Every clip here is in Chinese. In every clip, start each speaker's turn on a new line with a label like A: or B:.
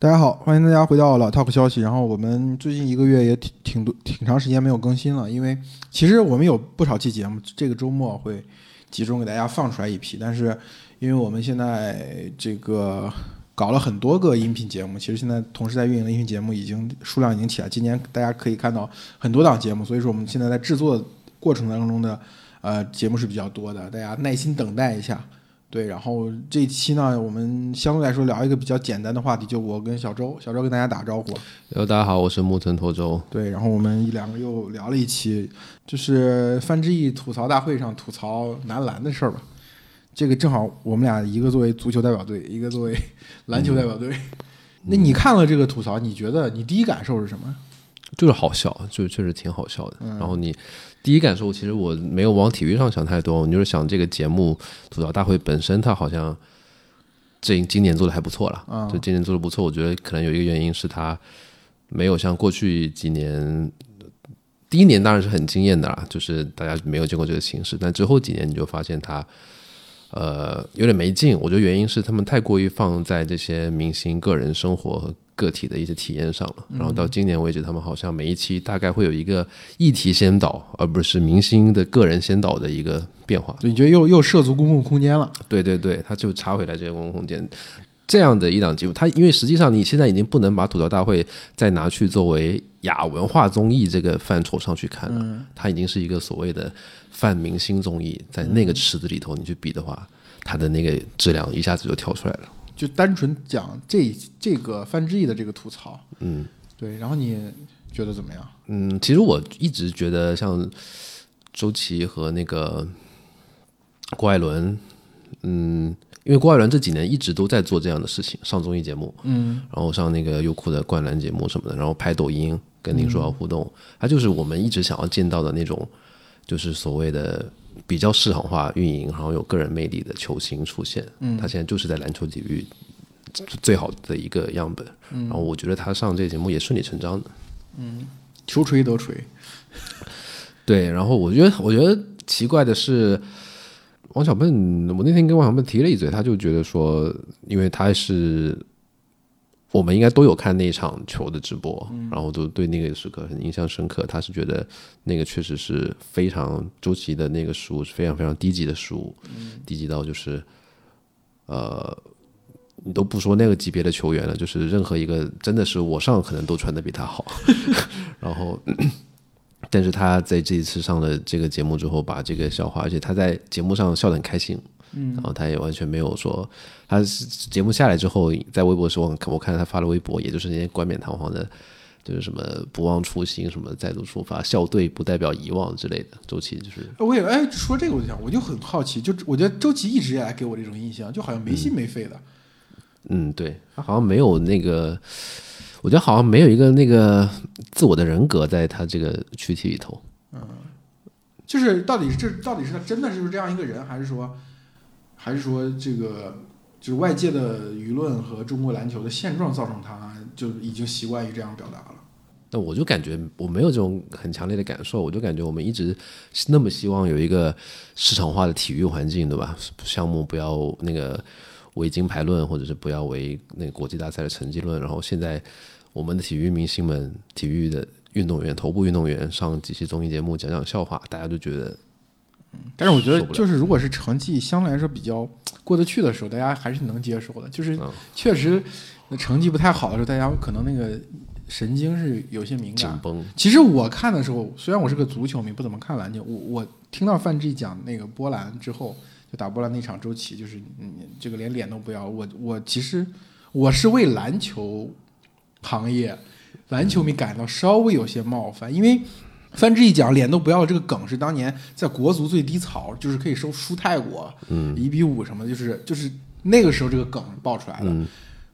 A: 大家好，欢迎大家回到老 Talk 消息。然后我们最近一个月也挺挺多挺长时间没有更新了，因为其实我们有不少期节目，这个周末会集中给大家放出来一批。但是因为我们现在这个搞了很多个音频节目，其实现在同时在运营的音频节目已经数量已经起来。今年大家可以看到很多档节目，所以说我们现在在制作过程当中的呃节目是比较多的，大家耐心等待一下。对，然后这一期呢，我们相对来说聊一个比较简单的话题，就我跟小周，小周跟大家打个招呼。
B: hello，大家好，我是木村拓周。
A: 对，然后我们两个又聊了一期，就是范志毅吐槽大会上吐槽男篮的事儿吧。这个正好我们俩一个作为足球代表队，一个作为篮球代表队。那你看了这个吐槽，你觉得你第一感受是什么？
B: 就是好笑，就确实挺好笑的。然后你。第一感受，其实我没有往体育上想太多，我就是想这个节目吐槽大会本身，它好像这今年做的还不错了，就今年做的不错。我觉得可能有一个原因是它没有像过去几年，第一年当然是很惊艳的啦，就是大家没有见过这个形式，但之后几年你就发现它呃有点没劲。我觉得原因是他们太过于放在这些明星个人生活。个体的一些体验上了，然后到今年为止，他们好像每一期大概会有一个议题先导，而不是明星的个人先导的一个变化。
A: 你觉得又又涉足公共空间了？
B: 对对对，他就插回来这些公共空间这样的一档节目，他因为实际上你现在已经不能把吐槽大会再拿去作为亚文化综艺这个范畴上去看了，它已经是一个所谓的泛明星综艺，在那个池子里头你去比的话，它的那个质量一下子就跳出来了。
A: 就单纯讲这这个范志毅的这个吐槽，
B: 嗯，
A: 对，然后你觉得怎么样？
B: 嗯，其实我一直觉得像周琦和那个郭艾伦，嗯，因为郭艾伦这几年一直都在做这样的事情，上综艺节目，
A: 嗯，
B: 然后上那个优酷的灌篮节目什么的，然后拍抖音跟林书豪互动，他就是我们一直想要见到的那种，就是所谓的。比较市场化运营，然后有个人魅力的球星出现，
A: 嗯，
B: 他现在就是在篮球体育最好的一个样本，
A: 嗯，
B: 然后我觉得他上这个节目也顺理成章的，
A: 嗯，求锤得锤，
B: 对，然后我觉得我觉得奇怪的是，王小笨，我那天跟王小笨提了一嘴，他就觉得说，因为他是。我们应该都有看那场球的直播，然后都对那个时刻很印象深刻。他是觉得那个确实是非常周琦的那个失误是非常非常低级的失误，低级到就是呃，你都不说那个级别的球员了，就是任何一个真的是我上可能都传的比他好。然后，但是他在这一次上了这个节目之后，把这个笑话，而且他在节目上笑得很开心。
A: 嗯，
B: 然后他也完全没有说，他节目下来之后，在微博的时候，我看到他发了微博，也就是那些冠冕堂皇的，就是什么不忘初心，什么再度出发，笑对不代表遗忘之类的。周琦就是，
A: 我也哎说这个我就想，我就很好奇，就我觉得周琦一直以来给我这种印象，就好像没心没肺的。
B: 嗯，对他好像没有那个，我觉得好像没有一个那个自我的人格在他这个躯体里头。
A: 嗯，就是到底是这到底是他真的就是这样一个人，还是说？还是说这个就是外界的舆论和中国篮球的现状造成他就已经习惯于这样表达了。
B: 那我就感觉我没有这种很强烈的感受，我就感觉我们一直那么希望有一个市场化的体育环境，对吧？项目不要那个为金牌论，或者是不要为那个国际大赛的成绩论。然后现在我们的体育明星们、体育的运动员、头部运动员上几期综艺节目讲讲笑话，大家就觉得。
A: 但是我觉得，就是如果是成绩相对来说比较过得去的时候，大家还是能接受的。就是确实，成绩不太好的时候，大家可能那个神经是有些敏感。其实我看的时候，虽然我是个足球迷，不怎么看篮球，我我听到范志毅讲那个波兰之后，就打波兰那场周琦，就是你，这个连脸都不要。我我其实我是为篮球行业篮球迷感到稍微有些冒犯，因为。范志毅讲脸都不要这个梗是当年在国足最低潮，就是可以收输泰国，
B: 嗯，
A: 一比五什么，就是就是那个时候这个梗爆出来的。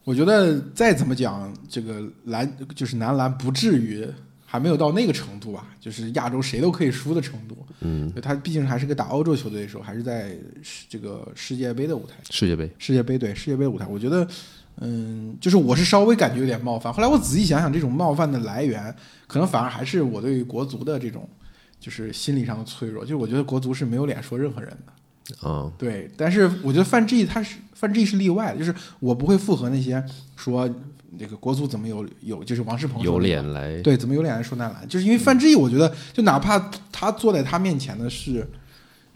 A: 我觉得再怎么讲，这个篮就是男篮不至于还没有到那个程度吧，就是亚洲谁都可以输的程度。
B: 嗯，
A: 他毕竟还是个打欧洲球队的时候，还是在这个世界杯的舞台。
B: 世界杯，
A: 世界杯对世界杯舞台，我觉得。嗯，就是我是稍微感觉有点冒犯。后来我仔细想想，这种冒犯的来源，可能反而还是我对国足的这种，就是心理上的脆弱。就是我觉得国足是没有脸说任何人的，
B: 嗯，
A: 对，但是我觉得范志毅他是范志毅是例外，就是我不会附和那些说那个国足怎么有有就是王仕鹏
B: 有脸来
A: 对怎么有脸来说男篮，就是因为范志毅，我觉得就哪怕他坐在他面前的是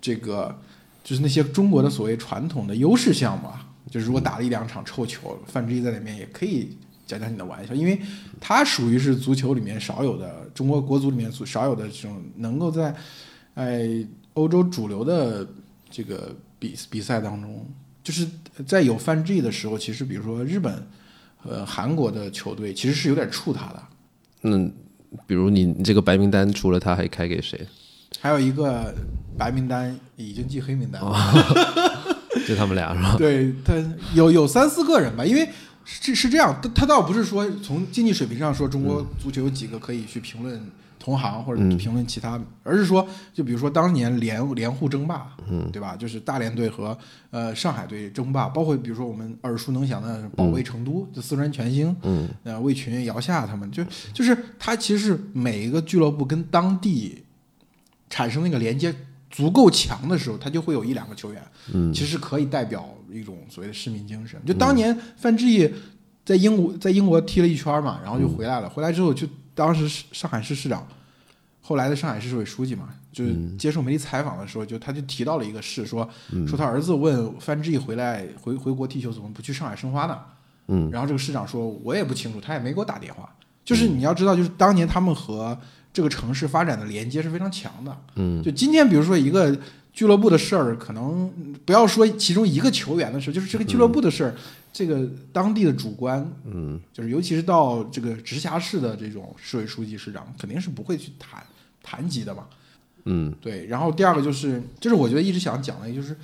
A: 这个就是那些中国的所谓传统的优势项目，就是如果打了一两场臭球，范志毅在里面也可以讲讲你的玩笑，因为他属于是足球里面少有的中国国足里面少有的这种能够在哎欧洲主流的。这个比比赛当中，就是在有范志毅的时候，其实比如说日本、呃韩国的球队其实是有点怵他的。
B: 嗯，比如你这个白名单除了他还开给谁？
A: 还有一个白名单已经记黑名单了，
B: 就他们俩是吧？
A: 对他有有三四个人吧，因为是是这样，他他倒不是说从经济水平上说中国足球有几个可以去评论。同行或者评论其他，而是说，就比如说当年联联互争霸，嗯，对吧？就是大连队和呃上海队争霸，包括比如说我们耳熟能详的保卫成都，就四川全兴，嗯，呃魏群、姚夏他们，就就是他其实是每一个俱乐部跟当地产生那个连接足够强的时候，他就会有一两个球员，嗯，其实可以代表一种所谓的市民精神。就当年范志毅在英国在英国踢了一圈嘛，然后就回来了，回来之后就。当时上海市市长，后来的上海市市委书记嘛，就是接受媒体采访的时候，就他就提到了一个事，说说他儿子问范志毅回来回回国踢球怎么不去上海申花呢？嗯，然后这个市长说，我也不清楚，他也没给我打电话。就是你要知道，就是当年他们和这个城市发展的连接是非常强的。嗯，就今天比如说一个俱乐部的事儿，可能不要说其中一个球员的事，就是这个俱乐部的事儿。这个当地的主观，嗯，就是尤其是到这个直辖市的这种市委书记、市长，肯定是不会去谈谈及的嘛，
B: 嗯，
A: 对。然后第二个就是，就是我觉得一直想讲的，就是，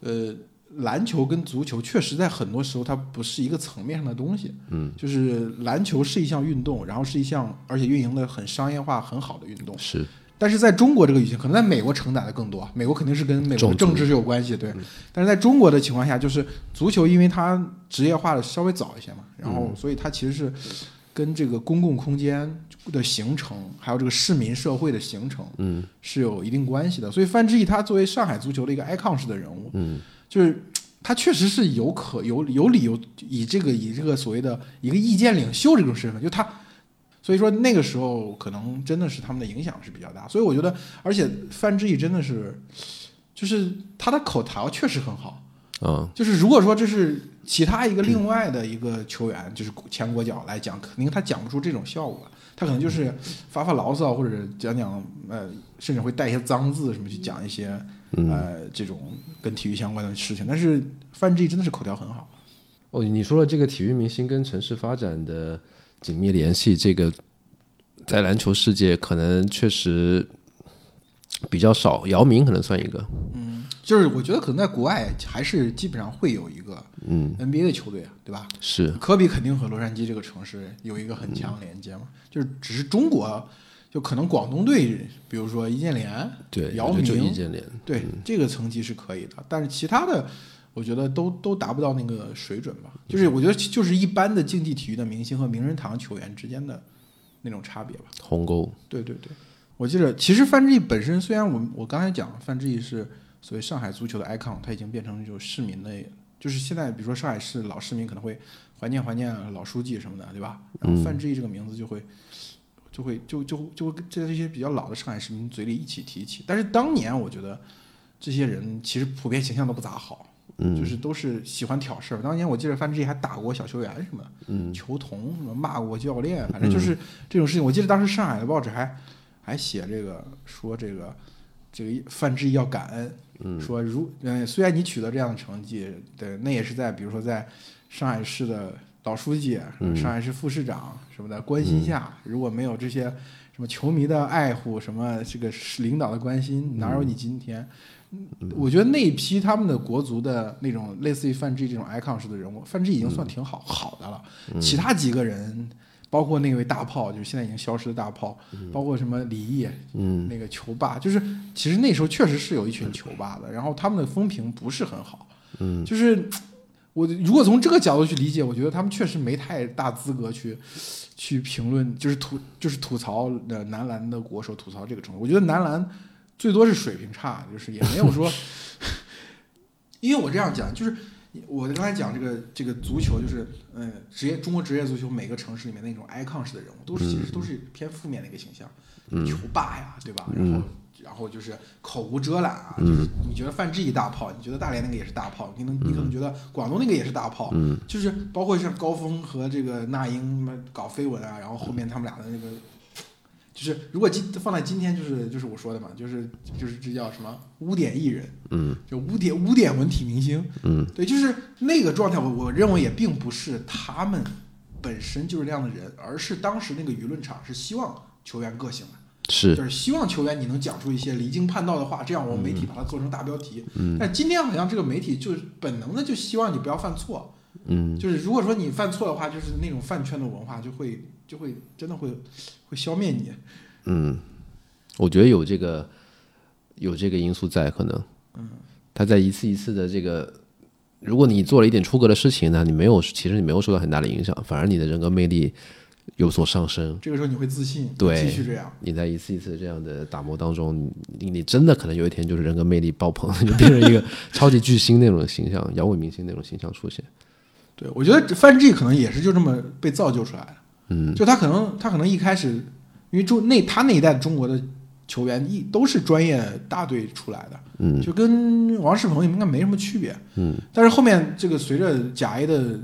A: 呃，篮球跟足球确实在很多时候它不是一个层面上的东西，嗯，就是篮球是一项运动，然后是一项而且运营的很商业化很好的运动，
B: 是。
A: 但是在中国这个语境，可能在美国承载的更多。美国肯定是跟美国政治是有关系，对。但是在中国的情况下，就是足球，因为它职业化的稍微早一些嘛，然后所以它其实是跟这个公共空间的形成，还有这个市民社会的形成，嗯，是有一定关系的。所以范志毅他作为上海足球的一个 icon 式的人物，嗯，就是他确实是有可有有理由以这个以这个所谓的一个意见领袖这种身份，就他。所以说那个时候可能真的是他们的影响是比较大，所以我觉得，而且范志毅真的是，就是他的口条确实很好，
B: 嗯，
A: 就是如果说这是其他一个另外的一个球员，就是前国脚来讲，肯定他讲不出这种效果，他可能就是发发牢骚或者讲讲，呃，甚至会带一些脏字什么去讲一些，呃，这种跟体育相关的事情。但是范志毅真的是口条很好。
B: 哦，你说了这个体育明星跟城市发展的。紧密联系，这个在篮球世界可能确实比较少。姚明可能算一个，
A: 嗯，就是我觉得可能在国外还是基本上会有一个，
B: 嗯
A: ，NBA 的球队啊，对吧？
B: 是
A: 科比肯定和洛杉矶这个城市有一个很强连接嘛。就是只是中国，就可能广东队，比如说易建联，
B: 对，
A: 姚明，
B: 易建联，
A: 对这个层级是可以的，但是其他的。我觉得都都达不到那个水准吧，就是我觉得就是一般的竞技体育的明星和名人堂球员之间的那种差别吧。
B: 鸿沟。
A: 对对对，我记得其实范志毅本身虽然我我刚才讲范志毅是所谓上海足球的 icon，他已经变成就是市民的，就是现在比如说上海市老市民可能会怀念怀念老书记什么的，对吧？然后范志毅这个名字就会就会就就就会在这些比较老的上海市民嘴里一起提起。但是当年我觉得这些人其实普遍形象都不咋好。就是都是喜欢挑事儿。当年我记得范志毅还打过小球员什么，嗯，球童什么骂过教练，反正就是这种事情。我记得当时上海的报纸还还写这个说这个这个范志毅要感恩，说如嗯虽然你取得这样的成绩，对，那也是在比如说在上海市的老书记、上海市副市长什么的关心下，如果没有这些什么球迷的爱护，什么这个领导的关心，哪有你今天？我觉得那一批他们的国足的那种类似于范志毅这种 icon 式的人物，范志毅已经算挺好好的了。其他几个人，包括那位大炮，就是现在已经消失的大炮，包括什么李毅，嗯，那个球霸，就是其实那时候确实是有一群球霸的，然后他们的风评不是很好。
B: 嗯，
A: 就是我如果从这个角度去理解，我觉得他们确实没太大资格去去评论，就是吐就是吐槽的男篮的国手，吐槽这个程度。我觉得男篮。最多是水平差，就是也没有说，因为我这样讲，就是我刚才讲这个这个足球，就是嗯，职业中国职业足球每个城市里面那种 icon 式的人物，都是其实都是偏负面的一个形象，球霸呀，对吧？然后然后就是口无遮拦啊，就是你觉得范志毅大炮，你觉得大连那个也是大炮，你能你可能觉得广东那个也是大炮，就是包括像高峰和这个那英搞绯闻啊，然后后面他们俩的那个。就是如果今放在今天，就是就是我说的嘛，就是就是这叫什么污点艺人，
B: 嗯，
A: 就污点污点文体明星，
B: 嗯，
A: 对，就是那个状态，我我认为也并不是他们本身就是那样的人，而是当时那个舆论场是希望球员个性的，
B: 是，
A: 就是希望球员你能讲出一些离经叛道的话，这样我们媒体把它做成大标题。
B: 嗯，
A: 但今天好像这个媒体就是本能的就希望你不要犯错，
B: 嗯，
A: 就是如果说你犯错的话，就是那种饭圈的文化就会。就会真的会会消灭你，
B: 嗯，我觉得有这个有这个因素在，可能，
A: 嗯，
B: 他在一次一次的这个，如果你做了一点出格的事情呢，你没有，其实你没有受到很大的影响，反而你的人格魅力有所上升。
A: 这个时候你会自信，
B: 对，
A: 继续这样。
B: 你在一次一次这样的打磨当中，你你真的可能有一天就是人格魅力爆棚，就变成一个 超级巨星那种形象，摇滚明星那种形象出现。
A: 对，我觉得范志毅可能也是就这么被造就出来的。
B: 嗯，
A: 就他可能，他可能一开始，因为中那他那一代中国的球员一都是专业大队出来的，
B: 嗯，
A: 就跟王仕鹏应该没什么区别，
B: 嗯，
A: 但是后面这个随着甲 A 的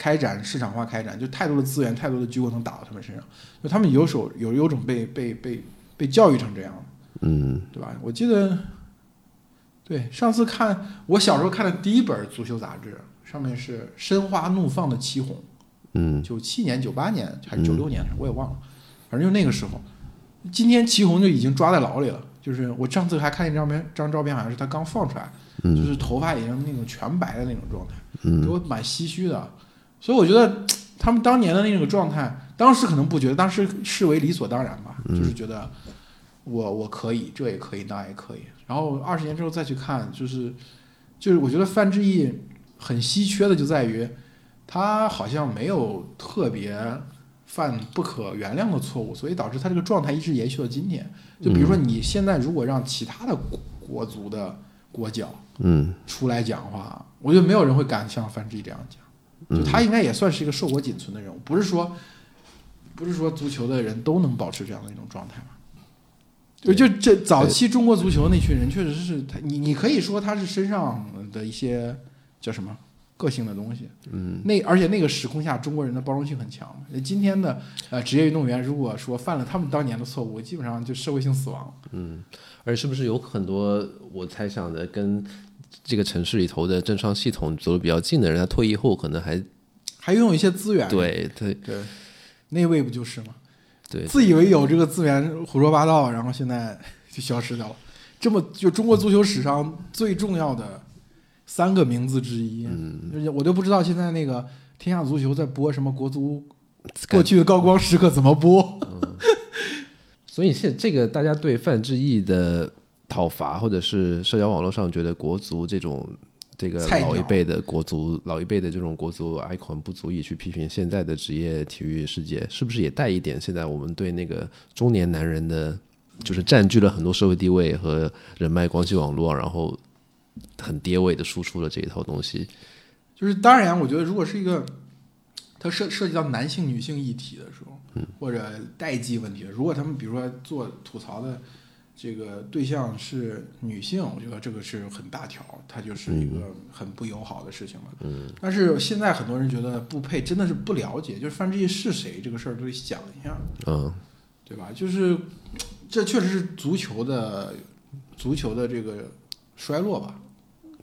A: 开展市场化开展，就太多的资源，太多的机会能打到他们身上，就他们有手有有种被被被被教育成这样
B: 嗯，
A: 对吧？我记得，对上次看我小时候看的第一本足球杂志，上面是申花怒放的祁红。
B: 嗯，
A: 九七年、九八年还是九六年，我也忘了，反正就那个时候。今天祁红就已经抓在牢里了，就是我上次还看见照片，张照片好像是他刚放出来，就是头发已经那种全白的那种状态，给我蛮唏嘘的。所以我觉得 他们当年的那个状态，当时可能不觉得，当时视为理所当然吧，就是觉得我我可以，这也可以，那也可以。然后二十年之后再去看，就是就是我觉得范志毅很稀缺的就在于。他好像没有特别犯不可原谅的错误，所以导致他这个状态一直延续到今天。就比如说，你现在如果让其他的国足的国脚，
B: 嗯，
A: 出来讲话，我觉得没有人会敢像范志毅这样讲。就他应该也算是一个硕果仅存的人物，不是说，不是说足球的人都能保持这样的一种状态嘛？就就这早期中国足球那群人，确实是他，你你可以说他是身上的一些叫什么？个性的东西，
B: 嗯，
A: 那而且那个时空下，中国人的包容性很强。今天的呃职业运动员，如果说犯了他们当年的错误，基本上就社会性死亡。
B: 嗯，而是不是有很多我猜想的，跟这个城市里头的政商系统走得比较近的人，他退役后可能还
A: 还拥有一些资源。
B: 对对
A: 对，那位不就是吗？
B: 对，
A: 自以为有这个资源，胡说八道，然后现在就消失掉了。这么就中国足球史上最重要的。三个名字之一，
B: 嗯，
A: 我都不知道现在那个天下足球在播什么国足过去的高光时刻怎么播。
B: 所以现这个大家对范志毅的讨伐，或者是社交网络上觉得国足这种这个老一辈的国足老一辈的这种国足 icon 不足以去批评现在的职业体育世界，是不是也带一点现在我们对那个中年男人的，就是占据了很多社会地位和人脉关系网络，然后。很跌位的输出了这一套东西，
A: 就是当然，我觉得如果是一个它涉涉及到男性、女性议题的时候，或者代际问题，如果他们比如说做吐槽的这个对象是女性，我觉得这个是很大条，它就是一个很不友好的事情了。
B: 嗯，
A: 但是现在很多人觉得不配，真的是不了解，就是范志毅是谁这个事儿都得想一下，
B: 嗯，
A: 对吧？就是这确实是足球的足球的这个衰落吧。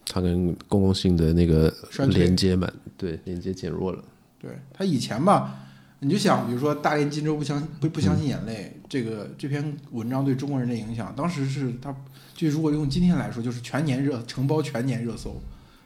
B: 它跟公共性的那个连接嘛对，连接减弱了。
A: 对他以前吧，你就想，比如说大连金州不相不不相信眼泪这个这篇文章对中国人的影响，当时是他就如果用今天来说，就是全年热承包全年热搜。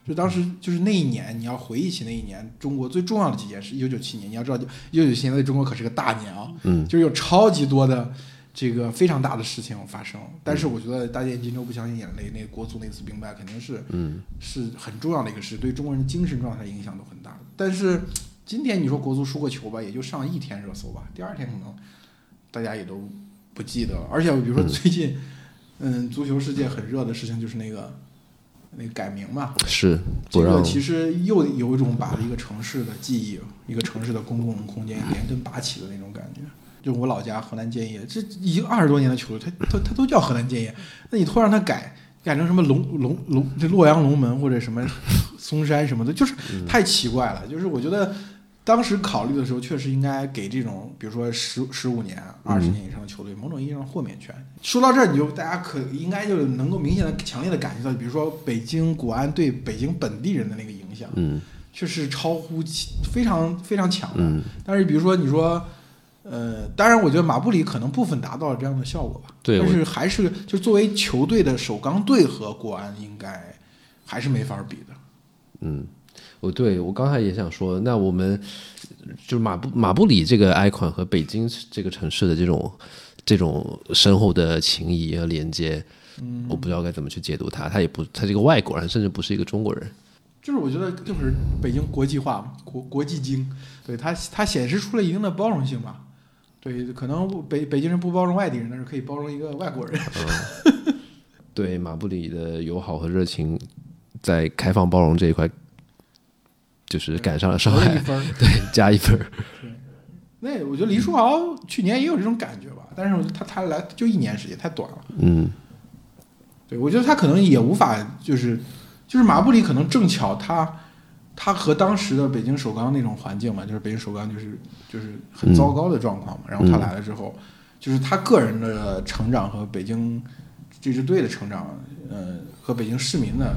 A: 就当时就是那一年，你要回忆起那一年，中国最重要的几件事，一九九七年，你要知道，一九九七年在中国可是个大年啊，
B: 嗯，
A: 就是有超级多的。这个非常大的事情发生，但是我觉得大连金州不相信眼泪，那个国足那次兵败肯定是，
B: 嗯，
A: 是很重要的一个事，对中国人精神状态影响都很大。但是今天你说国足输个球吧，也就上一天热搜吧，第二天可能大家也都不记得了。而且比如说最近，嗯，足球世界很热的事情就是那个那个改名嘛，
B: 是
A: 这个其实又有一种把一个城市的记忆、一个城市的公共空间连根拔起的那种感觉。就我老家河南建业，这已经二十多年的球队，它它它都叫河南建业，那你突然让它改改成什么龙龙龙这洛阳龙门或者什么嵩山什么的，就是太奇怪了。就是我觉得当时考虑的时候，确实应该给这种比如说十十五年、二十年以上的球队某种意义上豁免权。说到这儿，你就大家可应该就能够明显的、强烈的感觉到，比如说北京国安对北京本地人的那个影响，
B: 嗯
A: 却是超乎其非常非常强的。
B: 嗯，
A: 但是比如说你说，呃，当然我觉得马布里可能部分达到了这样的效果吧，
B: 对
A: 但是还是就作为球队的首钢队和国安应该还是没法比的。
B: 嗯，我对我刚才也想说，那我们就是马布马布里这个 icon 和北京这个城市的这种这种深厚的情谊和连接，嗯，我不知道该怎么去解读它。他也不，他是个外国人，甚至不是一个中国人。
A: 就是我觉得就是北京国际化嘛，国国际经，对它它显示出了一定的包容性吧。对，可能北北京人不包容外地人，但是可以包容一个外国人。
B: 对马布里的友好和热情，在开放包容这一块，就是赶上了上海。对，加一分儿。
A: 那我觉得黎书豪去年也有这种感觉吧，但是我觉得他他来就一年时间太短了。
B: 嗯
A: 对，我觉得他可能也无法，就是就是马布里可能正巧他他和当时的北京首钢那种环境嘛，就是北京首钢就是就是很糟糕的状况嘛，然后他来了之后，就是他个人的成长和北京这支队的成长，呃，和北京市民的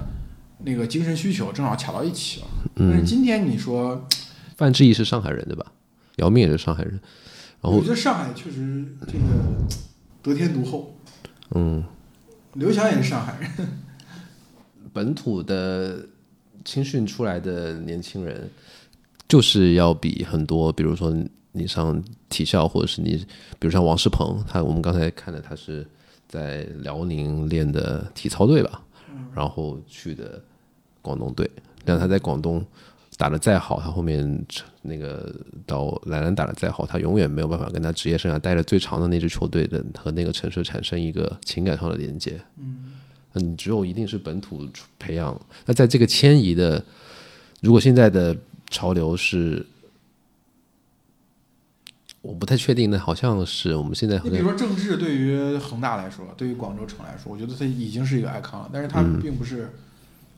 A: 那个精神需求正好卡到一起了。但是
B: 嗯，
A: 今天你说，
B: 范志毅是上海人对吧？姚明也是上海人。然后
A: 我觉得上海确实这个得天独厚，
B: 嗯，
A: 刘翔也是上海人。
B: 本土的青训出来的年轻人，就是要比很多，比如说你上体校，或者是你，比如像王仕鹏，他我们刚才看的，他是在辽宁练的体操队吧，然后去的广东队，但他在广东打得再好，他后面那个到莱兰打得再好，他永远没有办法跟他职业生涯待的最长的那支球队的和那个城市产生一个情感上的连接。嗯，你只有一定是本土培养。那在这个迁移的，如果现在的潮流是，我不太确定，那好像是我们现在
A: 你比如说郑智，对于恒大来说，对于广州城来说，我觉得他已经是一个 icon 了，但是他并不是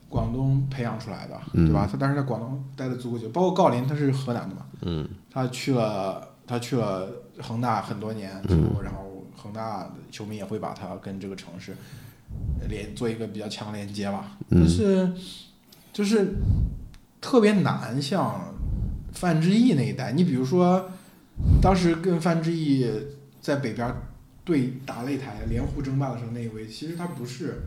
A: 广东培养出来的，对吧？他当时在广东待的足够久，包括郜林，他是河南的嘛，
B: 嗯。
A: 他去了他去了恒大很多年之后，然后恒大球迷也会把他跟这个城市连做一个比较强连接吧，但是就是特别难，像范志毅那一代，你比如说当时跟范志毅在北边对打擂台连湖争霸的时候那一位，其实他不是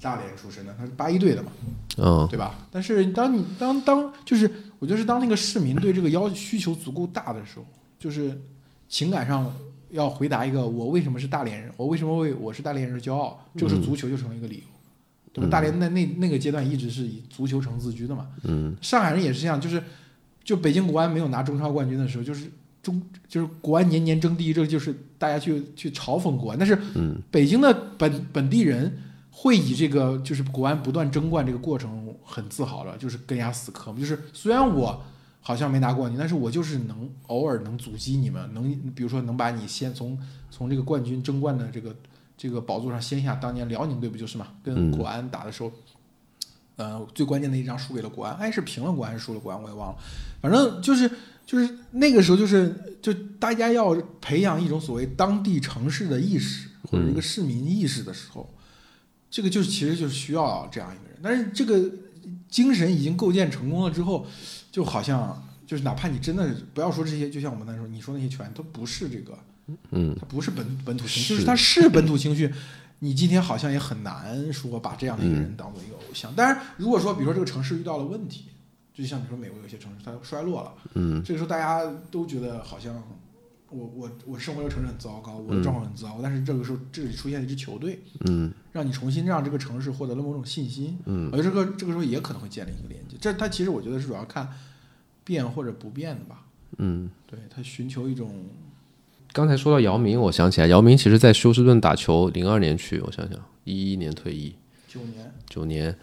A: 大连出身的，他是八一队的嘛，
B: 嗯。
A: 对吧？但是当你当当就是，我觉得是当那个市民对这个要需求足够大的时候，就是情感上要回答一个我为什么是大连人，我为什么为我是大连人而骄傲，这个是足球就成了一个理由，对吧？大连在那那个阶段一直是以足球城自居的嘛，
B: 嗯。
A: 上海人也是这样，就是就北京国安没有拿中超冠军的时候，就是中就是国安年年争第一，这就是大家去去嘲讽国安，但是
B: 嗯。
A: 北京的本本地人会以这个就是国安不断争冠这个过程很自豪了，就是跟人家死磕嘛。就是虽然我好像没拿冠军，但是我就是能偶尔能阻击你们，能比如说能把你先从从这个冠军争冠的这个这个宝座上掀下。当年辽宁队不就是嘛，跟国安打的时候，呃，最关键的一张输给了国安，哎，是平了国安还是输了国安，我也忘了。反正就是就是那个时候，就是就大家要培养一种所谓当地城市的意识或者一个市民意识的时候，这个就是其实就是需要这样一个人。但是这个精神已经构建成功了之后，就好像就是哪怕你真的不要说这些，就像我们那时候你说那些球员，都不是这个，
B: 嗯
A: 他不是本本土情绪，就是他是本土情绪。你今天好像也很难说把这样的一个人当做一个偶像。但是，如果说比如说这个城市遇到了问题，就像比如说美国有些城市它衰落了，
B: 嗯
A: 这个时候大家都觉得好像我我我生活这个城市很糟糕，我的状况很糟糕，但是这个时候这里出现了一支球队，
B: 嗯
A: 让你重新让这个城市获得了某种信心，
B: 嗯
A: 我觉得这个这个时候也可能会建立一个连接。这它其实我觉得是主要看变或者不变的吧，
B: 嗯。
A: 对他寻求一种
B: 刚才说到姚明，我想起来，姚明其实在休斯顿打球，零二年去，我想想，一一年退役，
A: 九年，
B: 九年，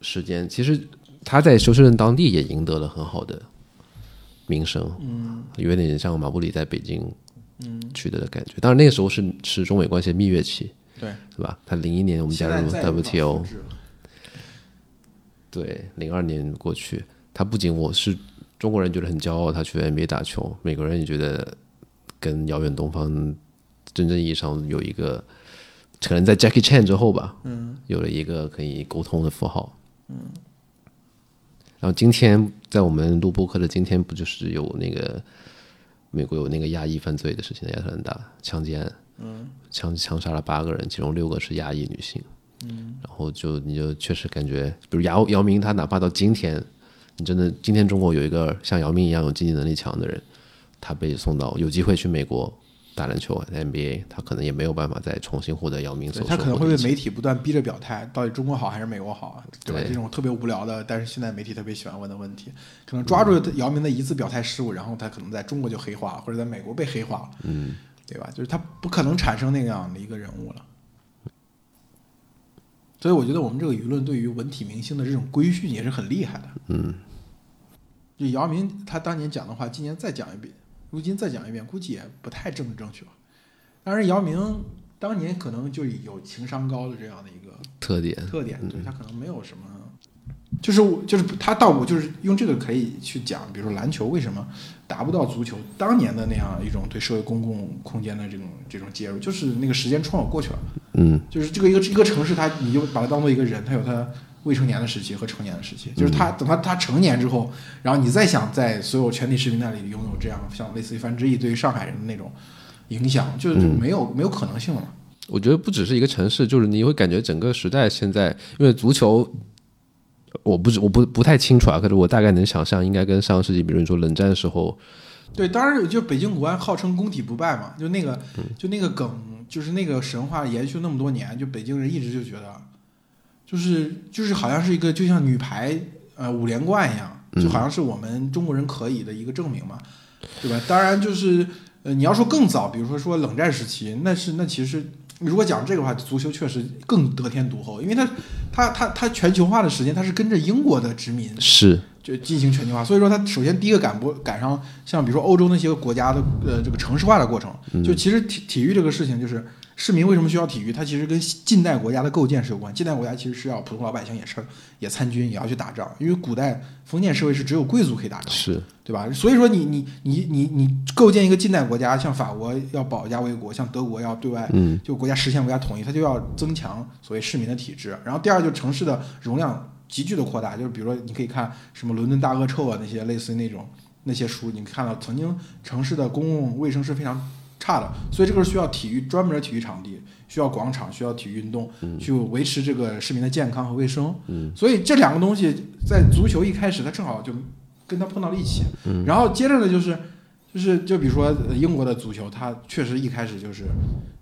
B: 时间，其实他在休斯顿当地也赢得了很好的名声，
A: 嗯，
B: 有点像马布里在北京取得的感觉。当然那个时候是是中美关系的蜜月期，
A: 对。
B: 对吧？他零一年我们加入 WTO，对，零二年过去，他不仅我是中国人觉得很骄傲，他去 NBA 打球，美国人也觉得跟遥远东方真正意义上有一个，可能在 Jackie Chan 之后吧，
A: 嗯，
B: 有了一个可以沟通的符号，嗯。然后今天在我们录播课的今天，不就是有那个美国有那个亚裔犯罪的事情，亚特兰大枪击案，
A: 嗯，
B: 枪枪杀了八个人，其中六个是亚裔女性。
A: 嗯，
B: 然后就你就确实感觉，比如姚姚明，他哪怕到今天，你真的今天中国有一个像姚明一样有经济能力强的人，他被送到有机会去美国打篮球 NBA，他可能也没有办法再重新获得姚明所
A: 对他可能会被媒体不断逼着表态，到底中国好还是美国好啊？对吧？
B: 对
A: 这种特别无聊的，但是现在媒体特别喜欢问的问题，可能抓住姚明的一次表态失误，然后他可能在中国就黑化了，或者在美国被黑化了，
B: 嗯，
A: 对吧？就是他不可能产生那样的一个人物了。所以我觉得我们这个舆论对于文体明星的这种规训也是很厉害的。
B: 嗯，
A: 就姚明他当年讲的话，今年再讲一遍，如今再讲一遍，估计也不太政治正确吧。当然，姚明当年可能就有情商高的这样的一个
B: 特点，
A: 特点，对他可能没有什么，就是就是他倒不就是用这个可以去讲，比如说篮球为什么达不到足球当年的那样一种对社会公共空间的这种这种介入，就是那个时间窗口过去了，
B: 嗯。
A: 就是这个一个一个城市，它你就把它当做一个人，它有它未成年的时期和成年的时期，就是他等他他成年之后，然后你再想在所有全体市民那里拥有这样像类似于范志毅对于上海人的那种影响，就是
B: 嗯
A: 没有、没有可能性了嘛。
B: 我觉得不只是一个城市，就是你会感觉整个时代现在，因为足球，我不知我不不太清楚啊，可是我大概能想象，应该跟上个世纪，比如说冷战时候，
A: 对，当然就北京国安号称攻体不败嘛，就那个
B: 嗯
A: 就那个梗，就是那个神话延续那么多年，就北京人一直就觉得，就是就是好像是一个就像女排呃五连冠一样，就好像是我们中国人可以的一个证明嘛，对吧？当然就是呃你要说更早，比如说说冷战时期，那是那其实如果讲这个话，足球确实更得天独厚，因为它它它它全球化的时间，它是跟着英国的殖民
B: 是。
A: 就进行全球化，所以说它首先第一个赶不赶上像比如说欧洲那些个国家的呃这个城市化的过程，就其实体体育这个事情就是市民为什么需要体育，它其实跟近代国家的构建是有关。近代国家其实是要普通老百姓也是也参军也要去打仗，因为古代封建社会是只有贵族可以打仗，
B: 是，
A: 对吧？所以说你你你你你构建一个近代国家，像法国要保家卫国，像德国要对外
B: 嗯
A: 就国家实现国家统一，它就要增强所谓市民的体制。然后第二就是城市的容量急剧的扩大，就是比如说你可以看什么伦敦大恶臭啊那些类似于那种那些书，你看到曾经城市的公共卫生是非常差的，所以这个是需要体育专门的体育场地，需要广场，需要体育运动，去维持这个市民的健康和卫生。
B: 嗯。
A: 所以这两个东西在足球一开始它正好就跟它碰到了一起，
B: 嗯。
A: 然后接着呢就是就是就比如说呃英国的足球，它确实一开始就是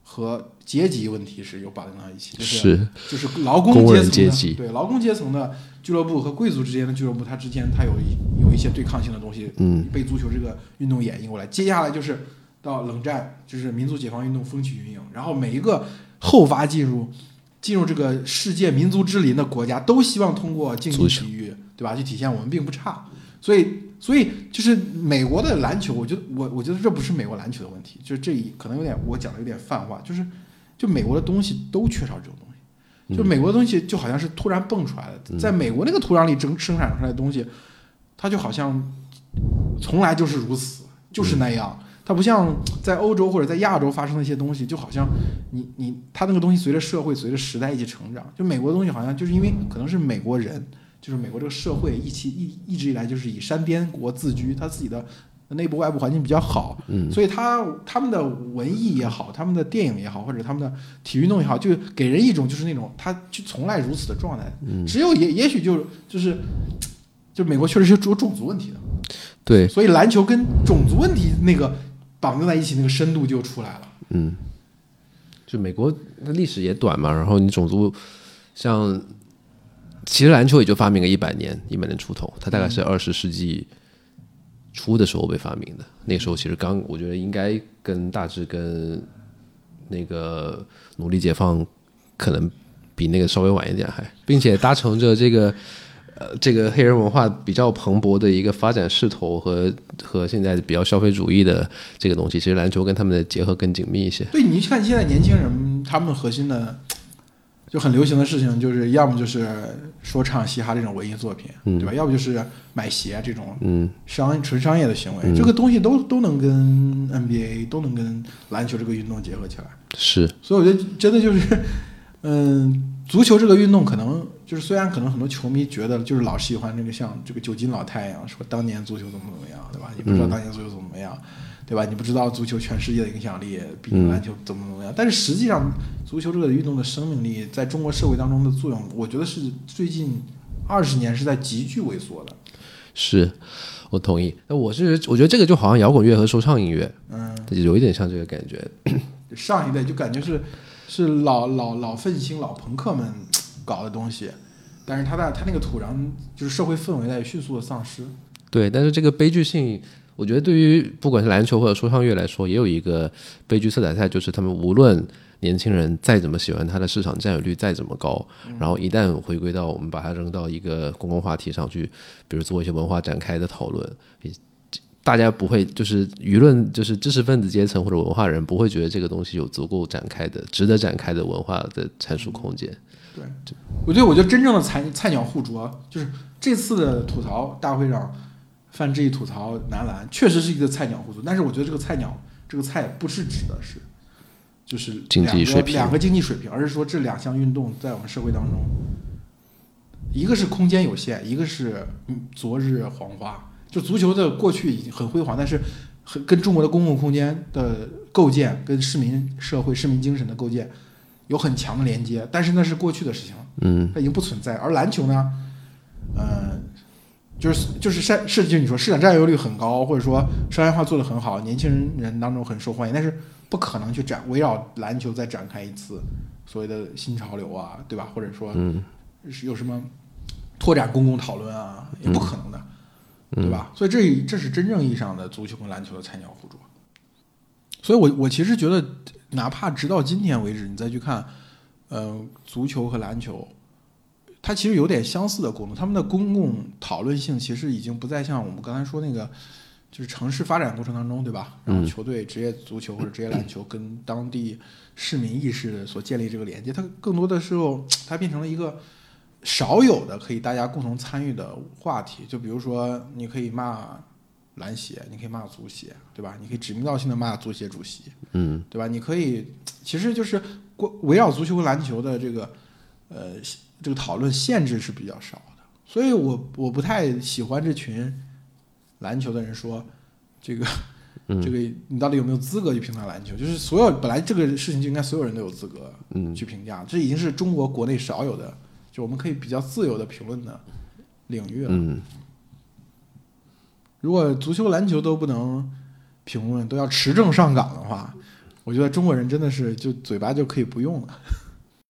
A: 和阶级问题是有绑定到一起，就是。
B: 是，
A: 就是劳工阶层的
B: 阶级。
A: 对劳工阶层的俱乐部和贵族之间的俱乐部，它之间它有一有一些对抗性的东西，
B: 嗯。
A: 被足球这个运动演绎过来。接下来就是到冷战，就是民族解放运动风起云涌，然后每一个后发进入进入这个世界民族之林的国家，都希望通过竞技体育，对吧，去体现我们并不差。所以，所以就是美国的篮球，我觉得我我觉得这不是美国篮球的问题，就是这一可能有点我讲的有点泛化，就是就美国的东西都缺少这种东西。就美国的东西就好像是突然蹦出来的，在美国那个土壤里生生产出来的东西，它就好像从来就是如此，就是那样。它不像在欧洲或者在亚洲发生的一些东西，就好像你你它那个东西随着社会随着时代一起成长。就美国的东西好像就是因为可能是美国人，就是美国这个社会一起一一直以来就是以山边国自居，他自己的内部外部环境比较好，
B: 嗯。
A: 所以他他们的文艺也好，他们的电影也好，或者他们的体育运动也好，就给人一种就是那种他就从来如此的状态。
B: 嗯。
A: 只有也也许就就是就美国确实是有种族问题的，
B: 对，
A: 所以篮球跟种族问题那个绑定在一起，那个深度就出来了。
B: 嗯，就美国的历史也短嘛，然后你种族像，其实篮球也就发明了一百年，一百年出头，它大概是二十世纪初的时候被发明的。那个时候其实刚，我觉得应该跟大致跟那个奴隶解放可能比那个稍微晚一点还，并且搭乘着这个呃这个黑人文化比较蓬勃的一个发展势头和和现在比较消费主义的这个东西，其实篮球跟他们的结合更紧密一些。
A: 对，你看现在年轻人他们核心的。就很流行的事情，就是要么就是说唱、嘻哈这种文艺作品，对吧？要不就是买鞋这种商纯商业的行为，这个东西都都能跟 NBA 都能跟篮球这个运动结合起来。
B: 是，
A: 所以我觉得真的就是，嗯，足球这个运动可能就是虽然可能很多球迷觉得就是老喜欢那个像这个九斤老太一样说当年足球怎么怎么样，对吧？你不知道当年足球怎么怎么样。对吧？你不知道足球全世界的影响力比篮球怎么怎么样，但是实际上，足球这个运动的生命力在中国社会当中的作用，我觉得是最近二十年是在急剧萎缩的。
B: 是，我同意。那我是我觉得这个就好像摇滚乐和说唱音乐，
A: 嗯，
B: 有一点像这个感觉。
A: 上一代就感觉是是老老老愤青、老朋克们搞的东西，但是他在他那个土壤就是社会氛围在迅速的丧失。
B: 对，但是这个悲剧性。我觉得对于不管是篮球或者说唱乐来说，也有一个悲剧色彩在，就是他们无论年轻人再怎么喜欢他的市场占有率再怎么高，然后一旦回归到我们把它扔到一个公共话题上去，比如做一些文化展开的讨论，大家不会就是舆论就是知识分子阶层或者文化人不会觉得这个东西有足够展开的、值得展开的文化的阐述空间。
A: 对，我觉得我觉得真正的菜菜鸟互啄就是这次的吐槽大会上。范志毅吐槽男篮确实是一个菜鸟互啄，但是我觉得这个菜鸟这个菜不是指的是，就是经济水平两个经济水平，而是说这两项运动在我们社会当中，一个是空间有限，一个是昨日黄花。就足球的过去已经很辉煌，但是很跟中国的公共空间的构建，跟市民社会、市民精神的构建有很强的连接，但是那是过去的事情，
B: 嗯，
A: 它已经不存在。而篮球呢，嗯。就是就是市是就你说市场占有率很高，或者说商业化做得很好，年轻人人当中很受欢迎，但是不可能去展围绕篮球再展开一次所谓的新潮流啊，对吧？或者说是有什么拓展公共讨论啊，也不可能的，对吧？所以这这是真正意义上的足球跟篮球的菜鸟互啄。所以我我其实觉得，哪怕直到今天为止，你再去看，呃，足球和篮球。它其实有点相似的功能，他们的公共讨论性其实已经不再像我们刚才说那个，就是城市发展过程当中，对吧？然后球队职业足球或者职业篮球跟当地市民意识所建立这个连接，它更多的时候它变成了一个少有的可以大家共同参与的话题。就比如说，你可以骂篮协，你可以骂足协，对吧？你可以指名道姓的骂足协主席，
B: 嗯，
A: 对吧？你可以，其实就是围绕足球和篮球的这个，呃。这个讨论限制是比较少的，所以我我不太喜欢这群篮球的人说这个这个你到底有没有资格去评价篮球？就是所有本来这个事情就应该所有人都有资格去评价，这已经是中国国内少有的就我们可以比较自由的评论的领域了。如果足球、篮球都不能评论，都要持证上岗的话，我觉得中国人真的是就嘴巴就可以不用了。